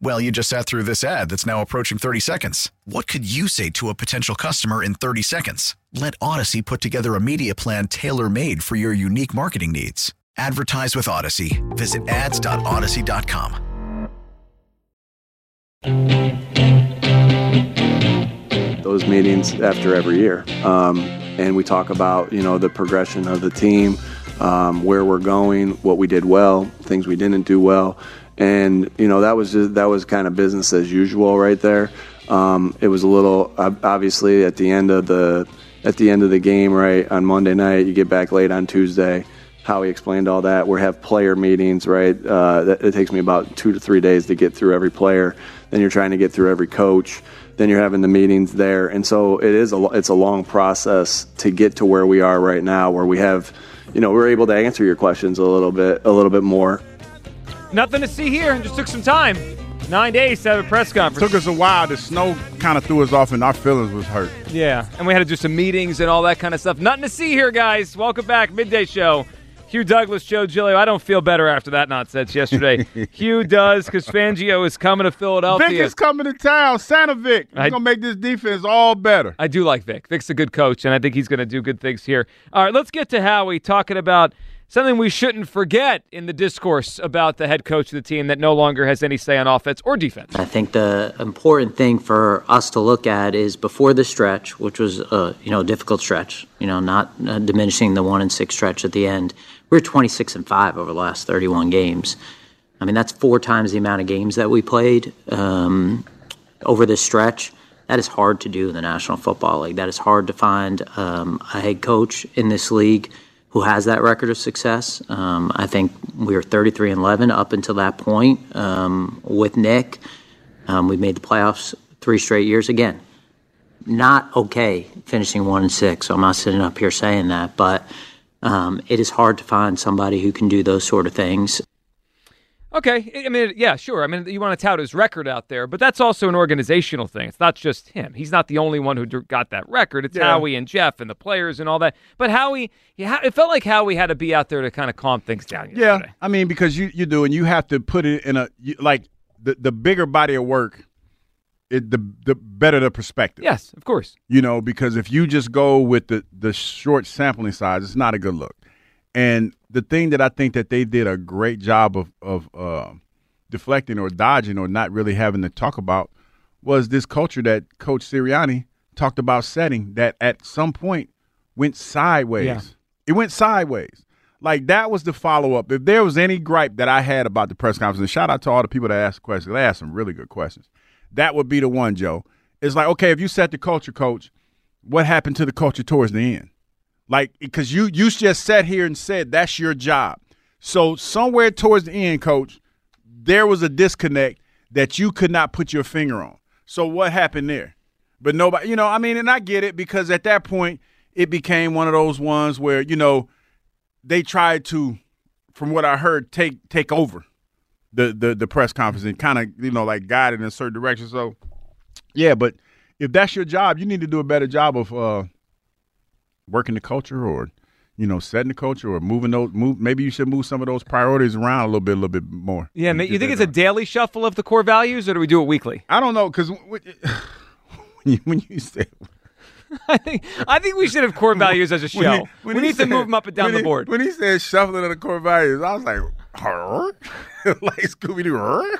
Well, you just sat through this ad that's now approaching 30 seconds. What could you say to a potential customer in 30 seconds? Let Odyssey put together a media plan tailor made for your unique marketing needs. Advertise with Odyssey. Visit ads.odyssey.com. Those meetings after every year. Um, and we talk about, you know, the progression of the team, um, where we're going, what we did well, things we didn't do well and you know that was just, that was kind of business as usual right there. Um, it was a little obviously at the end of the at the end of the game, right on Monday night. You get back late on Tuesday. Howie explained all that. We have player meetings, right? Uh, that, it takes me about two to three days to get through every player. Then you're trying to get through every coach. Then you're having the meetings there, and so it is a it's a long process to get to where we are right now, where we have, you know, we're able to answer your questions a little bit a little bit more Nothing to see here. Just took some time. Nine days to have a press conference. Took us a while. The snow kind of threw us off, and our feelings was hurt. Yeah, and we had to do some meetings and all that kind of stuff. Nothing to see here, guys. Welcome back, midday show. Hugh Douglas, Joe Giglio. I don't feel better after that nonsense yesterday. Hugh does because Fangio is coming to Philadelphia. Vic is coming to town. Santa Vic. He's gonna make this defense all better. I do like Vic. Vic's a good coach, and I think he's gonna do good things here. All right, let's get to Howie talking about something we shouldn't forget in the discourse about the head coach of the team that no longer has any say on offense or defense. I think the important thing for us to look at is before the stretch, which was a you know difficult stretch, you know, not uh, diminishing the one and six stretch at the end. We are 26 and five over the last 31 games. I mean, that's four times the amount of games that we played um, over this stretch. That is hard to do in the National Football League. That is hard to find um, a head coach in this league who has that record of success. Um, I think we were 33 and 11 up until that point um, with Nick. Um, we made the playoffs three straight years again. Not okay finishing one and six. So I'm not sitting up here saying that, but um, it is hard to find somebody who can do those sort of things. Okay, I mean, yeah, sure. I mean, you want to tout his record out there, but that's also an organizational thing. It's not just him. He's not the only one who got that record. It's yeah. Howie and Jeff and the players and all that. But Howie, yeah, it felt like Howie had to be out there to kind of calm things down. Yesterday. Yeah, I mean, because you you do, and you have to put it in a you, like the the bigger body of work. It, the the better the perspective. Yes, of course. You know, because if you just go with the the short sampling size, it's not a good look. And the thing that I think that they did a great job of of uh, deflecting or dodging or not really having to talk about was this culture that Coach Sirianni talked about setting that at some point went sideways. Yeah. It went sideways. Like that was the follow up. If there was any gripe that I had about the press conference, and shout out to all the people that asked questions, they asked some really good questions. That would be the one, Joe. It's like, okay, if you set the culture, coach, what happened to the culture towards the end? Like, because you you just sat here and said that's your job. So somewhere towards the end, coach, there was a disconnect that you could not put your finger on. So what happened there? But nobody, you know, I mean, and I get it because at that point it became one of those ones where you know they tried to, from what I heard, take take over the the, the press conference and kind of you know like guide it in a certain direction. So yeah, but if that's your job, you need to do a better job of uh, working the culture or you know, setting the culture or moving those move maybe you should move some of those priorities around a little bit, a little bit more. Yeah, man, you think it's a daily shuffle of the core values or do we do it weekly? I don't know cuz when you when you say I think I think we should have core values as a show. When he, when we need said, to move them up and down the board. When he said shuffling of the core values, I was like, like Scooby Doo.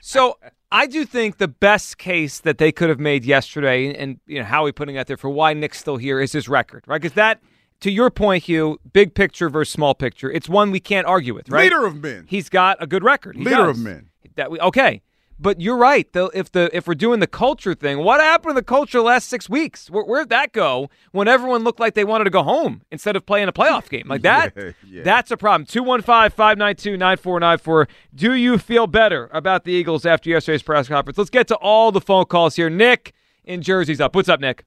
so I do think the best case that they could have made yesterday, and you know Howie putting out there for why Nick's still here is his record, right? Because that to your point, Hugh, big picture versus small picture, it's one we can't argue with, right? Leader of men. He's got a good record. He Leader does. of men. That we okay. But you're right. Though, if the if we're doing the culture thing, what happened to the culture the last six weeks? Where, where'd that go when everyone looked like they wanted to go home instead of playing a playoff game like that? Yeah, yeah. That's a problem. 215-592-9494. Do you feel better about the Eagles after yesterday's press conference? Let's get to all the phone calls here. Nick in Jersey's up. What's up, Nick?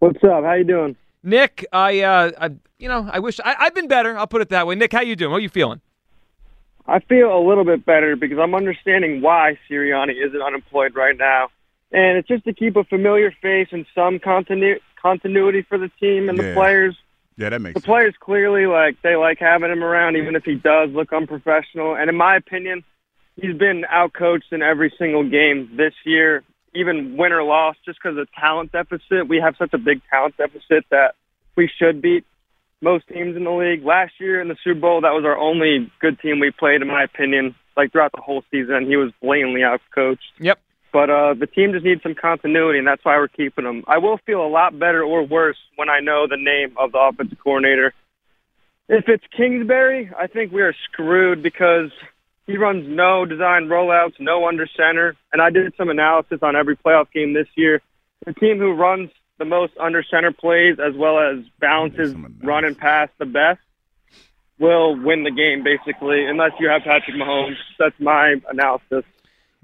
What's up? How you doing? Nick, I, uh, I you know, I wish I, I've been better. I'll put it that way. Nick, how you doing? What are you feeling? I feel a little bit better because I'm understanding why Sirianni isn't unemployed right now, and it's just to keep a familiar face and some continu- continuity for the team and Yeah. the players. Yeah, that makes The sense. players clearly like they like having him around, even if he does look unprofessional. And in my opinion, he's been outcoached in every single game this year, even win or loss, just because of talent deficit. We have such a big talent deficit that we should beat most teams in the league. Last year in the Super Bowl, that was our only good team we played, in my opinion. Like throughout the whole season, he was blatantly outcoached. Yep. But uh, the team just needs some continuity, and that's why we're keeping him. I will feel a lot better or worse when I know the name of the offensive coordinator. If it's Kingsbury, I think we are screwed because he runs no design rollouts, no under center, and I did some analysis on every playoff game this year. The team who runs the most under center plays as well as balances Some analysis. run and pass the best will win the game basically, unless you have Patrick Mahomes. That's my analysis.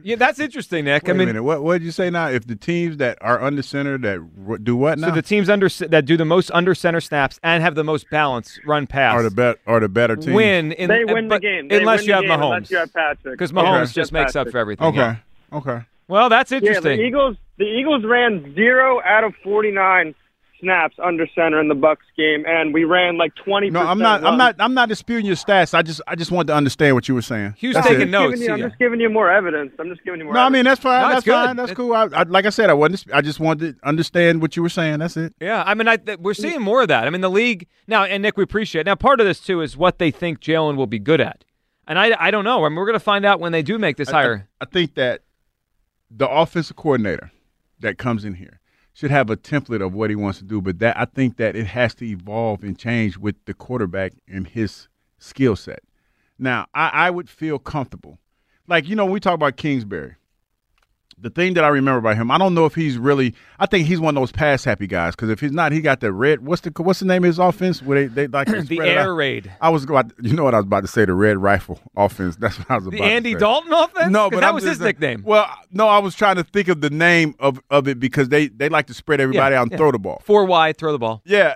Yeah, that's interesting, Nick. Wait I mean, a minute. What what did you say now? If the teams that are under center that r- do what now so the teams under that do the most under center snaps and have the most balance run pass are the bet are the better teams. win. In, They win the game. They unless win you the have game Mahomes. Unless you have Patrick. because Mahomes Okay. just makes up for everything. Okay. Yeah. Okay. Well, that's interesting. Yeah, interesting. the Eagles. The Eagles ran zero out of forty-nine snaps under center in the Bucks game, and we ran like twenty. No, I'm not. I'm not. I'm not disputing your stats. I just I just wanted to understand what you were saying. Hugh's That's taking it. notes. You, I'm yeah. just giving you more evidence. I'm just giving you more. No, I mean that's fine. No, that's good. fine. That's It- cool. I, I, like I said, I wasn't. I just wanted to understand what you were saying. That's it. Yeah, I mean, I, th- we're seeing more of that. I mean, the league now, and Nick, we appreciate. It. Now, part of this too is what they think Jalen will be good at, and I, I don't know. I mean, we're going to find out when they do make this I- I- hire. I, think that the offensive coordinator that comes in here should have a template of what he wants to do, but that I think that it has to evolve and change with the quarterback and his skill set. Now, I, I would feel comfortable. Like, you know, we talk about Kingsbury, the thing that I remember about him, I don't know if he's really. I think he's one of those pass happy guys because if he's not, he got the red. What's the what's the name of his offense? Where they, they like the air raid, I was about. You know what I was about to say? The red rifle offense. That's what I was about. the Andy. Dalton offense. No, but that I'm was his saying- nickname. Well, no, I was trying to think of the name of, of it because they, they like to spread everybody Yeah, out and yeah. throw the ball. Four wide, throw the ball. Yeah,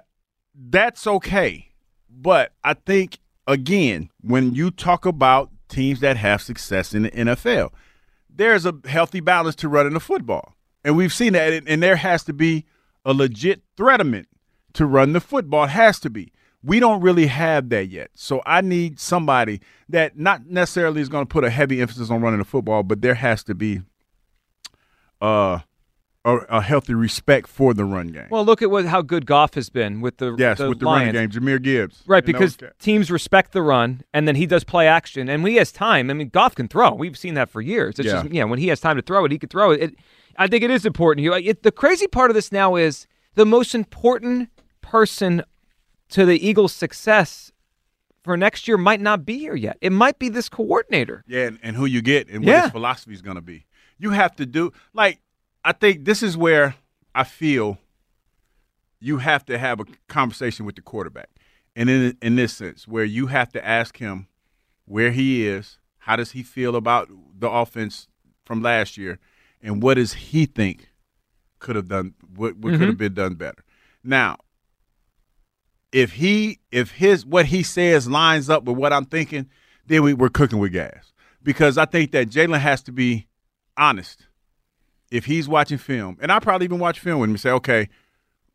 that's okay. But I think again, when you talk about teams that have success in the NFL, there's a healthy balance to running the football, and we've seen that. And there has to be a legit threatenment to run the football. It has to be. We don't really have that yet. So I need somebody that not necessarily is going to put a heavy emphasis on running the football, but there has to be uh, a, a healthy respect for the run game. Well, look at what how good Goff has been with the yes, the with the Lions. running game, Jahmyr Gibbs. Right, because teams respect the run, and then he does play action, and when he has time, I mean, Goff can throw. We've seen that for years. It's Yeah. just, yeah, when he has time to throw it, he can throw it. it I think it is important. You, it, the crazy part of this now is the most important person to the Eagles' success for next year might not be here yet. It might be this coordinator. Yeah, and, and who you get and what Yeah. his philosophy is going to be. You have to do like I think this is where I feel you have to have a conversation with the quarterback, and in in this sense, where you have to ask him where he is, how does he feel about the offense from last year, and what does he think could have done what, what could have mm-hmm. been done better. Now, if he if his what he says lines up with what I'm thinking, then we, we're cooking with gas. Because I think that Jalen has to be honest. If he's watching film, and I probably even watch film with him say, okay,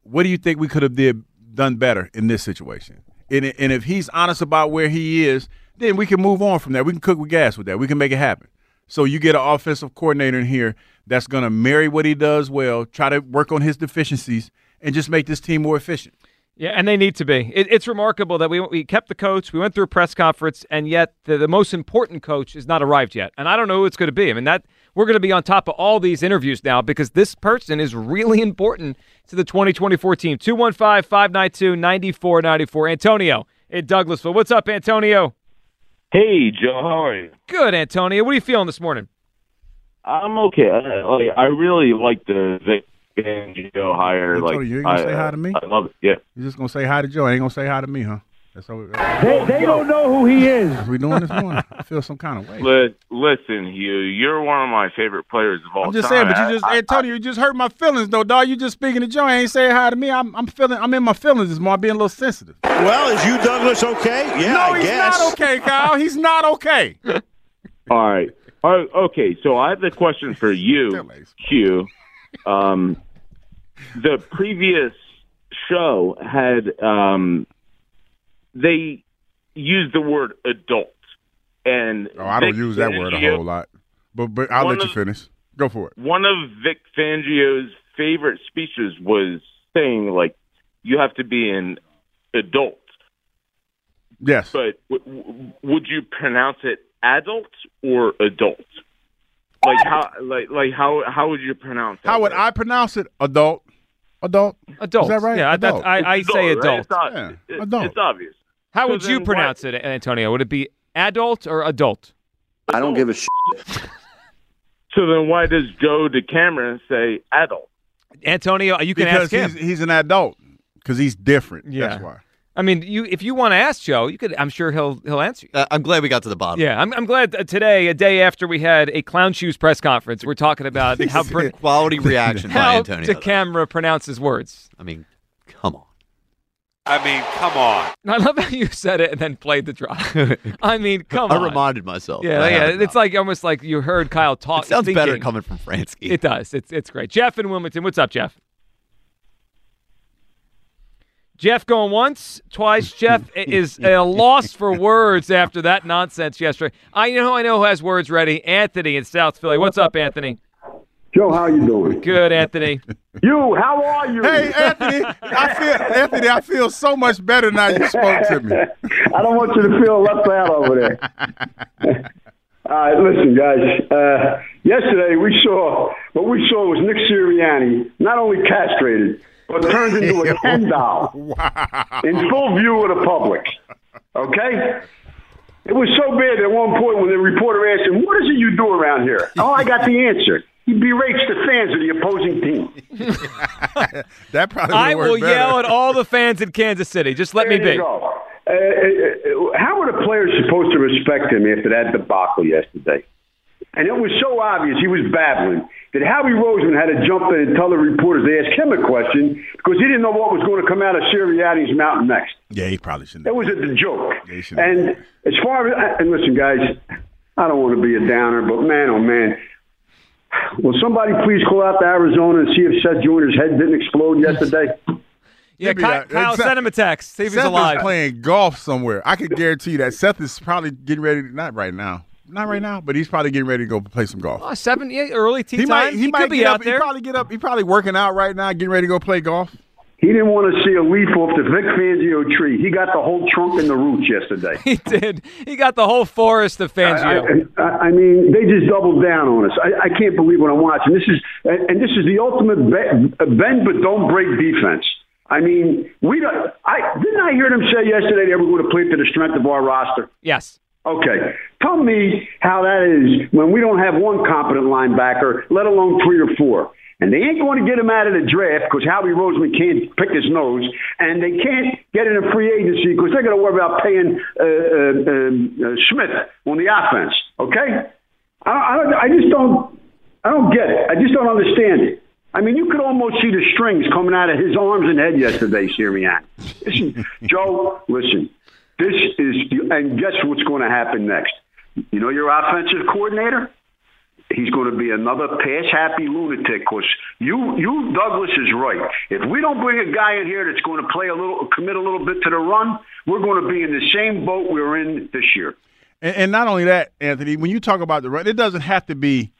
what do you think we could have did done better in this situation? And, and if he's honest about where he is, then we can move on from that. We can cook with gas with that. We can make it happen. So you get an offensive coordinator in here that's going to marry what he does well, try to work on his deficiencies, and just make this team more efficient. Yeah, and they need to be. It, it's remarkable that we we kept the coach. We went through a press conference, and yet the, the most important coach is not arrived yet. And I don't know who it's going to be. I mean, that We're going to be on top of all these interviews now because this person is really important to the 2024 team. 215 592 9494. Antonio in Douglasville. What's up, Antonio? Hey, Joe. How are you? Good, Antonio. What are you feeling this morning? I'm okay. I, like, I really like the Vic Fangio hire. Antonio, like, you ain't gonna I, say hi to me? I love it. Yeah. You're just gonna say hi to Joe? Ain't gonna say hi to me, huh? That's how we, They, they don't know who he is. what we doing this morning. I feel some kind of way. Li- listen, Hugh, you're one of my favorite players of all I'm just time. saying, but you just I- I- Antonio, you just hurt my feelings though, dog. You just speaking to Joe, ain't saying hi to me. I'm I'm feeling I'm in my feelings this morning, being a little sensitive. Well, is Hugh Douglas okay? Yeah, no, I he's guess. not okay, Kyle. He's not okay. All right. Oh, okay, so I have the question for you, Hugh. Um, the previous show had um, they use the word adult, and Oh, I don't Vic use that word a whole lot. But but I'll One let you of- finish. Go for it. One of Vic Fangio's favorite speeches was saying like, "You have to be an adult." Yes. But w- w- would you pronounce it adult or adult? Like how like like how how would you pronounce it? How would? I pronounce it? Adult. Adult. Adult. Is that right? Yeah, that's, Adult. I, I It's say adult, right? It's, ob- Yeah, it- adult. it's obvious. How So would you then pronounce it, Antonio? Would it be adult or adult? I don't give a shit. So then why does Joe DeCamara say adult? Antonio, you can because ask him. he's he's an adult. Because he's different. Yeah. That's why. I mean, you if you want to ask Joe, you could. I'm sure he'll he'll answer you. Uh, I'm glad we got to the bottom. Yeah, I'm, I'm glad that today, a day after we had a clown shoes press conference, we're talking about how pro- Quality reaction by how Antonio. DeCamara pronounces words. I mean, come on. I mean, come on. I love how you said it and then played the drop. I mean, come I on. I reminded myself. yeah, yeah. It's now. like almost like you heard Kyle talk. it sounds better coming from Fransky. It does. It's it's great. Jeff in Wilmington. What's up, Jeff? Jeff going once, twice. Jeff is a loss for words after that nonsense yesterday. I know I know who has words ready. Anthony in South Philly. What's up, Anthony? Joe, how you doing? Good, Anthony. You, how are you? Hey, Anthony, I feel Anthony, I feel so much better now you spoke to me. I don't want you to feel left out over there. All right, listen, guys. Uh, yesterday we saw what we saw was Nick Sirianni not only castrated but turned into a Ken doll in full view of the public. Okay. It was so bad at one point when the reporter asked him, "What is it you do around here?" Oh, I got the answer. He berates the fans of the opposing team. That probably I will better. yell at all the fans in Kansas City. Just let me There be. go. Uh, uh, how are the players supposed to respect him after that debacle yesterday? And it was so obvious he was babbling that Howie Roseman had to jump in and tell the reporters to ask him a question because he didn't know what was going to come out of Sirianni's mouth next. Yeah, he probably shouldn't. That was a joke. They should- And as far as and listen, guys, I don't want to be a downer, but man, oh man, will somebody please call out to Arizona and see if Seth Joyner's head didn't explode yesterday? Yeah, Maybe Ky- Kyle, Seth- send him a text. See if he's alive. is playing golf somewhere. I can guarantee you that Seth is probably getting ready. Not right now. Not right now, but he's probably getting ready to go play some golf. Oh, seven, yeah, early tea he time. might. He, might could be get out up. there. He probably get up. He probably working out right now, getting ready to go play golf. He didn't want to see a leaf off the Vic Fangio tree. He got the whole trunk and the roots yesterday. He did. He got the whole forest of Fangio. I, I, I mean, they just doubled down on us. I, I can't believe what I'm watching. This is and and this is the ultimate be- bend but don't break defense. I mean, we don't. I didn't I hear them say yesterday they were going to play to the strength of our roster. yes. Okay, tell me how that is when we don't have one competent linebacker, let alone three or four. And they ain't going to get him out of the draft because Howie Roseman can't pick his nose, and they can't get in a free agency because they're going to worry about paying uh, uh, uh, uh, Smith on the offense. Okay, I, I, don't- I just don't, I don't get it. I just don't understand it. I mean, you could almost see the strings coming out of his arms and head yesterday, Sirianni. Listen, Joe, listen. This is, and guess what's going to happen next? You know your offensive coordinator? He's going to be another pass-happy lunatic because you, you, Douglas is right. If we don't bring a guy in here that's going to play a little, commit a little bit to the run, we're going to be in the same boat we were in this year. And, and not only that, Anthony, when you talk about the run, it doesn't have to be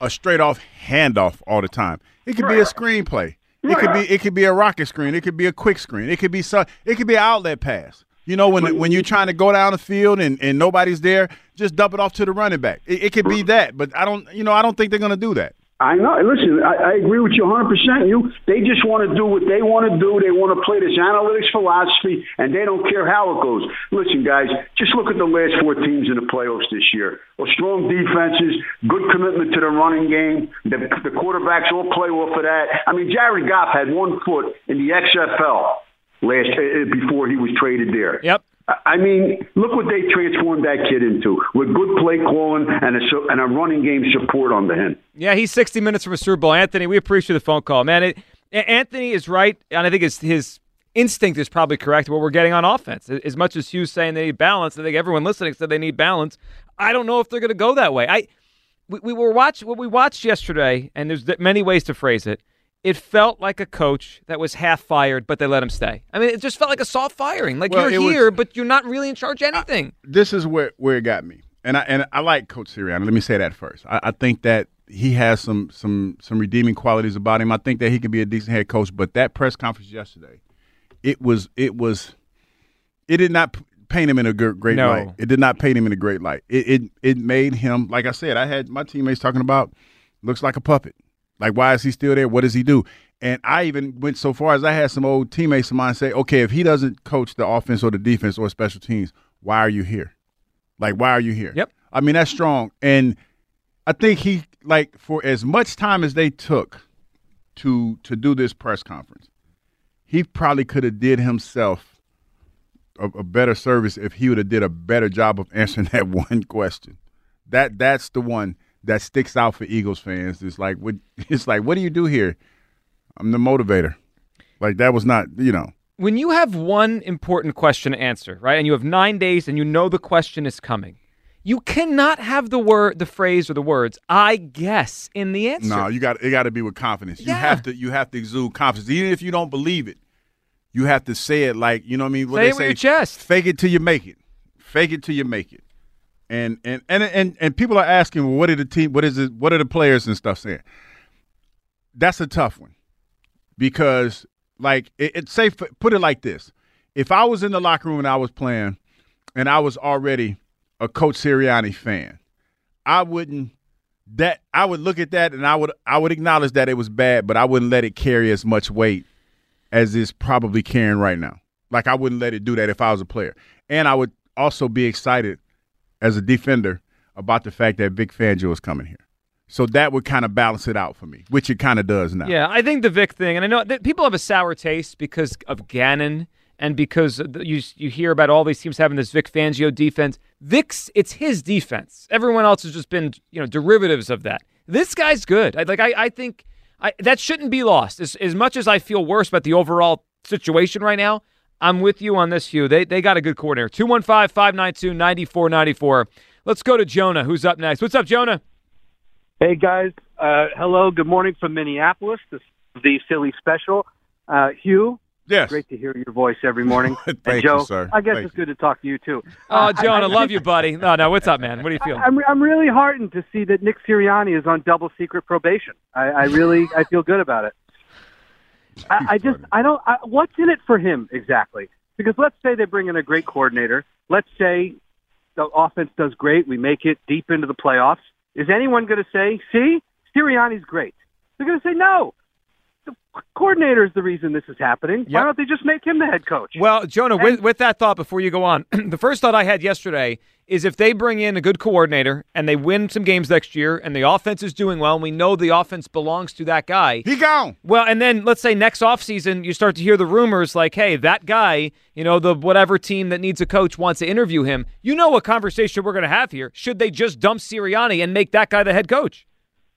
a straight off handoff all the time. It could be a screenplay. It could be it could be a rocket screen. It could be a quick screen. It could be so, it could be an outlet pass. You know, when when you're trying to go down the field and, and nobody's there, just dump it off to the running back. It, it could be that, but I don't. You know, I don't think they're going to do that. I know. Listen, I, I agree with you 100. percent You, they just want to do what they want to do. They want to play this analytics philosophy, and they don't care how it goes. Listen, guys, just look at the last four teams in the playoffs this year. Well, strong defenses, good commitment to the running game. The, the quarterbacks all play off of that. I mean, Jared Goff had one foot in the XFL last uh, before he was traded there. Yep. I mean, look what they transformed that kid into with good play calling and a, and a running game support under him. Yeah, he's 60 minutes from a Super Bowl. Anthony, we appreciate the phone call, man. It, Anthony is right, and I think his, his instinct is probably correct. What we're getting on offense, as much as Hugh's saying they need balance, I think everyone listening said they need balance. I don't know if they're going to go that way. I we, we were watch what we watched yesterday, and there's many ways to phrase it it felt like a coach that was half fired, but they let him stay. I mean, it just felt like a soft firing. Like well, you're here, was, but you're not really in charge of anything. I, this is where where it got me, and I and I like Coach Sirianni. Let me say that first. I, I, think that he has some some some redeeming qualities about him. I think that he can be a decent head coach. But that press conference yesterday, it was it was, it did not paint him in a great no. light. It did not paint him in a great light. It, it it made him like I said. I had my teammates talking about looks like a puppet. Like, why is he still there? What does he do? And I even went so far as I had some old teammates of mine say, okay, if he doesn't coach the offense or the defense or special teams, why are you here? Like, why are you here? Yep. I mean, that's strong. And I think he, like, for as much time as they took to to do this press conference, he probably could have did himself a, a better service if he would have did a better job of answering that one question. That that's the one that sticks out for Eagles fans. It's like what it's like. What do you do here? I'm the motivator. Like that was not you know. When you have one important question to answer, right, and you have nine days, and you know the question is coming, you cannot have the word, the phrase, or the words "I guess" in the answer. No, you got it. Got to be with confidence. Yeah. You have to. You have to exude confidence, even if you don't believe it. You have to say it like you know what I mean. What say they it with say, your chest. Fake it till you make it. Fake it till you make it. And and and and, and people are asking, well, what are the team? What is it? What are the players and stuff saying? That's a tough one because, like, it's it say put it like this: if I was in the locker room and I was playing, and I was already a Coach Sirianni fan, I wouldn't that I would look at that and I would I would acknowledge that it was bad, but I wouldn't let it carry as much weight as it's probably carrying right now. Like I wouldn't let it do that if I was a player. And I would also be excited as a defender about the fact that Vic Fangio is coming here. So that would kind of balance it out for me, which it kind of does now. Yeah, I think the Vic thing, and I know that people have a sour taste because of Gannon and because you you hear about all these teams having this Vic Fangio defense. Vic's it's his defense. Everyone else has just been you know derivatives of that. This guy's good. I, like I, I think I, that shouldn't be lost. As, as much as I feel worse about the overall situation right now, I'm with you on this, Hugh. They, they got a good coordinator. 215 592 9494. Let's go to Jonah, who's up next. What's up, Jonah? Hey, guys. Uh, hello. Good morning from Minneapolis. This is the Philly special. Uh, Hugh, Yes. Great to hear your voice every morning. Thank and Joe, you, sir. I guess Thank it's good to talk to you too. Oh, Jonah, love you, buddy. No, no, what's up, man? What do you feel? I'm I'm really heartened to see that Nick Sirianni is on double secret probation. I, I really I feel good about it. I, I just I don't. I, what's in it for him exactly? Because let's say they bring in a great coordinator. Let's say the offense does great. We make it deep into the playoffs. Is anyone going to say, "See, Sirianni's great"? They're going to say, "No, the coordinator is the reason this is happening. Why don't they just make him the head coach? Well, Jonah, with, with that thought, before you go on, the first thought I had yesterday is if they bring in a good coordinator and they win some games next year and the offense is doing well and we know the offense belongs to that guy. He gone. Well, and then let's say next offseason you start to hear the rumors like, hey, that guy, you know, the whatever team that needs a coach wants to interview him. You know what conversation we're going to have here. Should they just dump Sirianni and make that guy the head coach?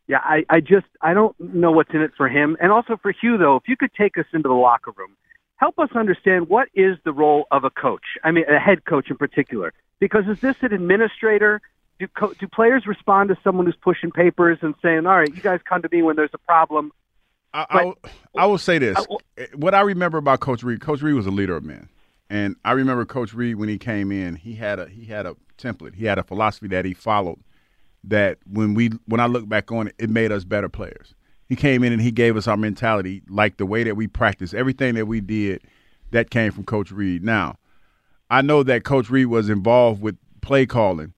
Yeah, I, I just I don't know what's in it for him, and also for Hugh though. If you could take us into the locker room, help us understand what is the role of a coach. I mean, a head coach in particular. Because is this an administrator? Do co- do players respond to someone who's pushing papers and saying, "All right, you guys come to me when there's a problem"? I, I, will, I will say this: eh, what I remember about Coach Reid, Coach Reid was a leader of men, and I remember Coach Reid when he came in, he had a he had a template, he had a philosophy that he followed. That when we when I look back on it, it made us better players. He came in and he gave us our mentality, like the way that we practice, everything that we did, that came from Coach Reid. Now, I know that Coach Reid was involved with play calling,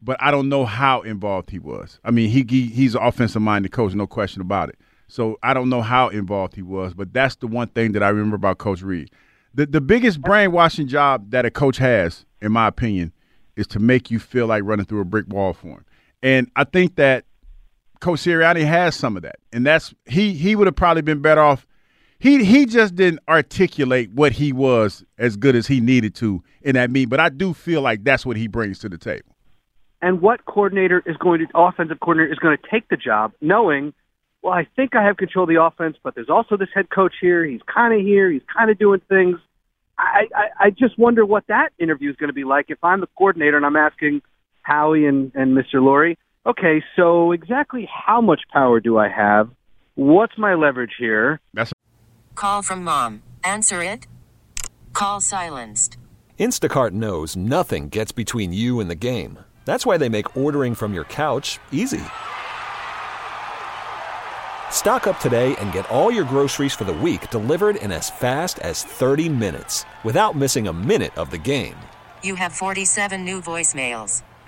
but I don't know how involved he was. I mean, he, he he's an offensive minded coach, no question about it. So I don't know how involved he was, but that's the one thing that I remember about Coach Reid. The the biggest brainwashing job that a coach has, in my opinion, is to make you feel like running through a brick wall for him. And I think that Coach Sirianni has some of that. And that's he he would have probably been better off. He he just didn't articulate what he was as good as he needed to in that meeting. But I do feel like that's what he brings to the table. And what coordinator is going to offensive coordinator is going to take the job knowing well, I think I have control of the offense, but there's also this head coach here. He's kind of here. He's kind of doing things. I, I, I just wonder what that interview is going to be like if I'm the coordinator and I'm asking Howie and, and Mr. Lurie, okay, so exactly how much power do I have? What's my leverage here? That's Call from mom. Answer it. Call silenced. Instacart knows nothing gets between you and the game. That's why they make ordering from your couch easy. Stock up today and get all your groceries for the week delivered in as fast as 30 minutes without missing a minute of the game. You have 47 new voicemails.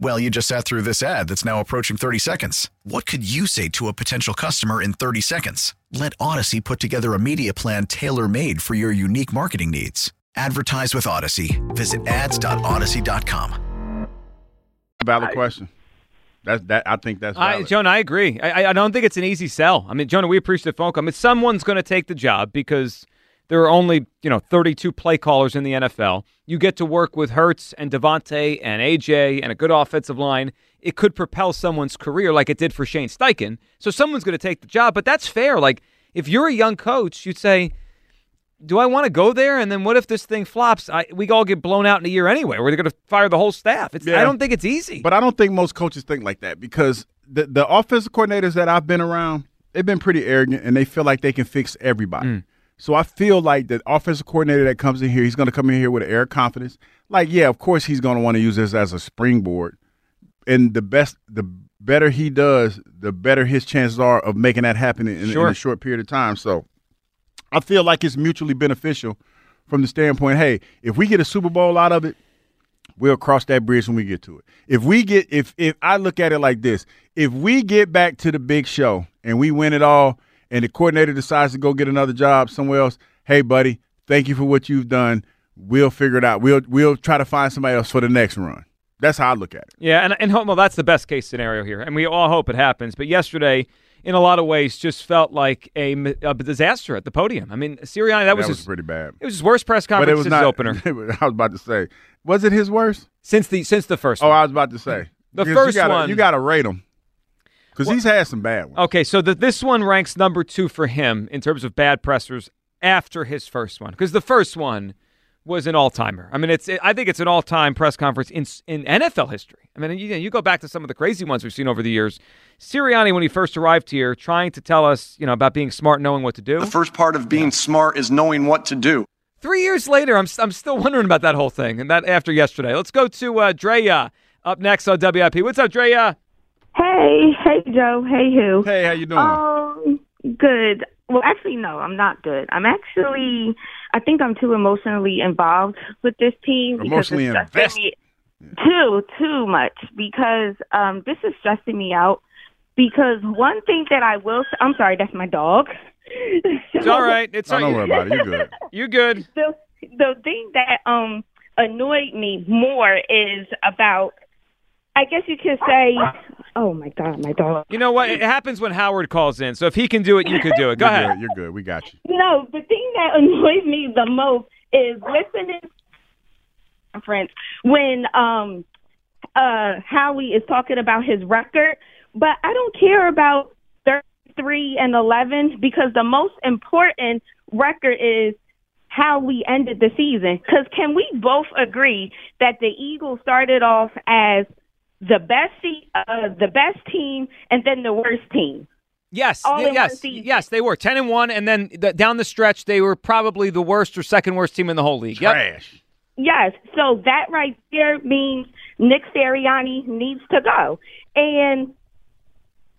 Well, you just sat through this ad that's now approaching 30 seconds. What could you say to a potential customer in 30 seconds? Let Odyssey put together a media plan tailor made for your unique marketing needs. Advertise with Odyssey. Visit ads.odyssey.com. valid question. That's that. I think that's I, valid. Jonah, I agree. I, I don't think it's an easy sell. I mean, Jonah, we appreciate the phone call. I mean, someone's going to take the job because there are only you know 32 play callers in the NFL. You get to work with Hurts and DeVonta and AJ and a good offensive line. It could propel someone's career like it did for Shane Steichen. So someone's going to take the job, but that's fair. Like if you're a young coach, you'd say, "Do I want to go there?" And then what if this thing flops? I, we all get blown out in a year anyway. We're going to fire the whole staff. It's, I don't think it's easy. But I don't think most coaches think like that because the the offensive coordinators that I've been around, they've been pretty arrogant and they feel like they can fix everybody. Mm. So I feel like the offensive coordinator that comes in here, he's going to come in here with an air of confidence. Like, yeah, of course he's going to want to use this as a springboard. And the best, the better he does, the better his chances are of making that happen in, in a short period of time. So I feel like it's mutually beneficial from the standpoint, hey, if we get a Super Bowl out of it, we'll cross that bridge when we get to it. If we get if if I look at it like this, if we get back to the big show and we win it all and the coordinator decides to go get another job somewhere else, hey buddy, thank you for what you've done. We'll figure it out. We'll we'll try to find somebody else for the next run. That's how I look at it. Yeah, and and well, that's the best case scenario here, and we all hope it happens. But yesterday, in a lot of ways, just felt like a disaster at the podium. I mean, Sirianni, that was, was his, pretty bad. It was his worst press conference it was since not his opener I was about to say, was it his worst? since the since the first. Oh, one. I was about to say The Because first you gotta, one- you got to rate him because he's had some bad ones. Okay, so the, this one ranks number two for him in terms of bad pressers after his first one, because the first one was an all timer. I mean, it's I think it's an all time press conference in in NFL history. I mean, you, you go back to some of the crazy ones we've seen over the years. Sirianni, when he first arrived here, trying to tell us, you know, about being smart, knowing what to do. The first part of being smart is knowing what to do. Three years later, I'm I'm still wondering about that whole thing, and that after yesterday. Let's go to uh, Drea up next on WIP. What's up, Drea? Hey, hey, Joe. Hey, who? Hey, how you doing? Um, good. Well, actually, no, I'm not good. I'm actually, I think I'm too emotionally involved with this team. Emotionally it's stressing Too, too much because um, this is stressing me out. Because one thing that I will, I'm sorry, that's my dog. It's all right. It's Oh, all don't worry about it. You're good. You're good? the the thing that um annoyed me more is about I guess you could say oh my god, my dog. You know what? It happens when Howard calls in. So if he can do it, you could do it. Go You're ahead. Good. You're good. We got you. No, the thing that annoys me the most is listening conference when um uh Howie is talking about his record, but I don't care about 33 and 11 because the most important record is how we ended the season. Because can we both agree that the Eagles started off as the best, uh, the best team and then the worst team? Yes, all y- in one yes, yes, they were ten and one, and then the, down the stretch, they were probably the worst or second worst team in the whole league. Yep. Yes. So that right there means Nick Sirianni needs to go. And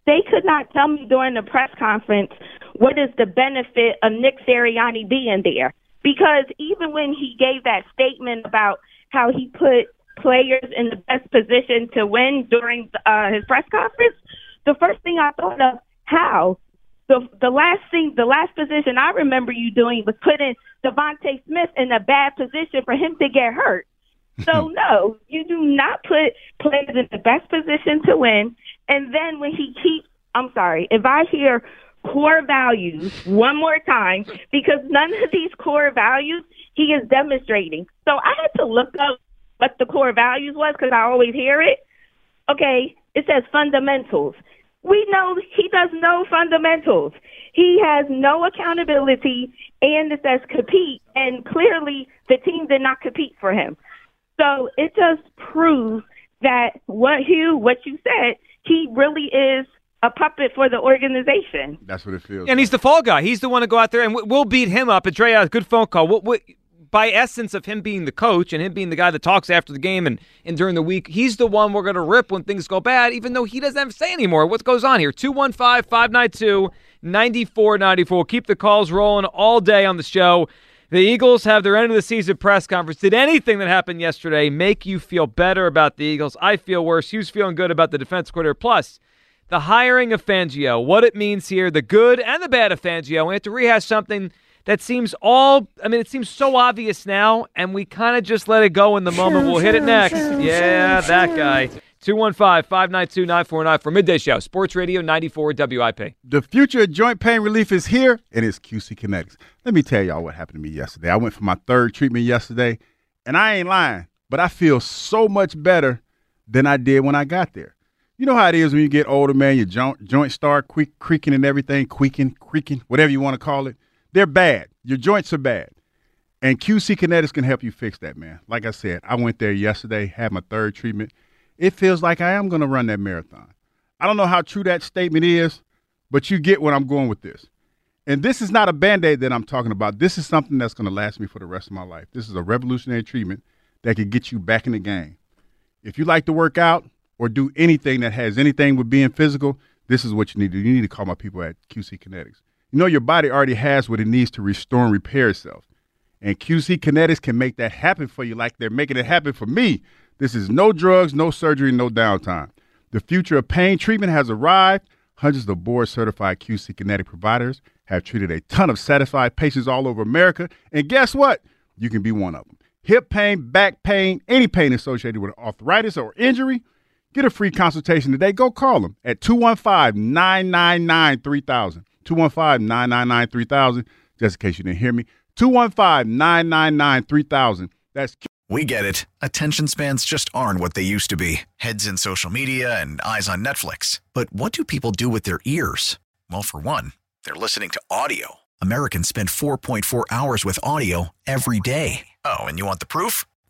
they could not tell me during the press conference what is the benefit of Nick Sirianni being there. Because even when he gave that statement about how he put players in the best position to win during uh, his press conference, the first thing I thought of, how? The the last thing, the last position I remember you doing was putting DeVonta Smith in a bad position for him to get hurt. So no, you do not put players in the best position to win. And then when he keeps, I'm sorry, if I hear core values one more time, because none of these core values he is demonstrating. So I had to look up what the core values was because I always hear it. Okay, it says fundamentals. We know he does no fundamentals. He has no accountability, and it says compete. And clearly, the team did not compete for him. So it just proves that what Hugh, what you said, he really is a puppet for the organization. That's what it feels. And he's the fall guy. He's the one to go out there, and we- we'll beat him up. And Dre, a good phone call. We'll, we, by essence of him being the coach and him being the guy that talks after the game and, and during the week, he's the one we're going to rip when things go bad, even though he doesn't have to say anymore. What goes on here? 215 592 9494. We'll keep the calls rolling all day on the show. The Eagles have their end of the season press conference. Did anything that happened yesterday make you feel better about the Eagles? I feel worse. Hugh's feeling good about the defense coordinator. Plus, the hiring of Fangio, what it means here, the good and the bad of Fangio. We have to rehash something that seems all, I mean, it seems so obvious now, and we kind of just let it go in the moment. We'll hit it next. Yeah, that guy. 215 592 949 for Midday Show, Sports Radio 94 WIP. The future of joint pain relief is here, and it's QC Kinetics. Let me tell y'all what happened to me yesterday. I went for my third treatment yesterday, and I ain't lying, but I feel so much better than I did when I got there. You know how it is when you get older, man. Your joint joints start creak, creaking and everything, creaking, creaking, whatever you want to call it. They're bad. Your joints are bad. And QC Kinetics can help you fix that, man. Like I said, I went there yesterday, had my third treatment. It feels like I am going to run that marathon. I don't know how true that statement is, but you get where I'm going with this. And this is not a band aid that I'm talking about. This is something that's going to last me for the rest of my life. This is a revolutionary treatment that can get you back in the game. If you like to work out or do anything that has anything with being physical, this is what you need to do. You need to call my people at QC Kinetics. You know, your body already has what it needs to restore and repair itself. And QC Kinetics can make that happen for you like they're making it happen for me. This is no drugs, no surgery, no downtime. The future of pain treatment has arrived. Hundreds of board certified QC Kinetic providers have treated a ton of satisfied patients all over America. And guess what? You can be one of them. Hip pain, back pain, any pain associated with arthritis or injury, get a free consultation today. Go call them at 215 999 3000. 215 999 3000, just in case you didn't hear me. 215 999 3000. That's We get it. Attention spans just aren't what they used to be heads in social media and eyes on Netflix. But what do people do with their ears? Well, for one, they're listening to audio. Americans spend 4.4 hours with audio every day. Oh, and you want the proof?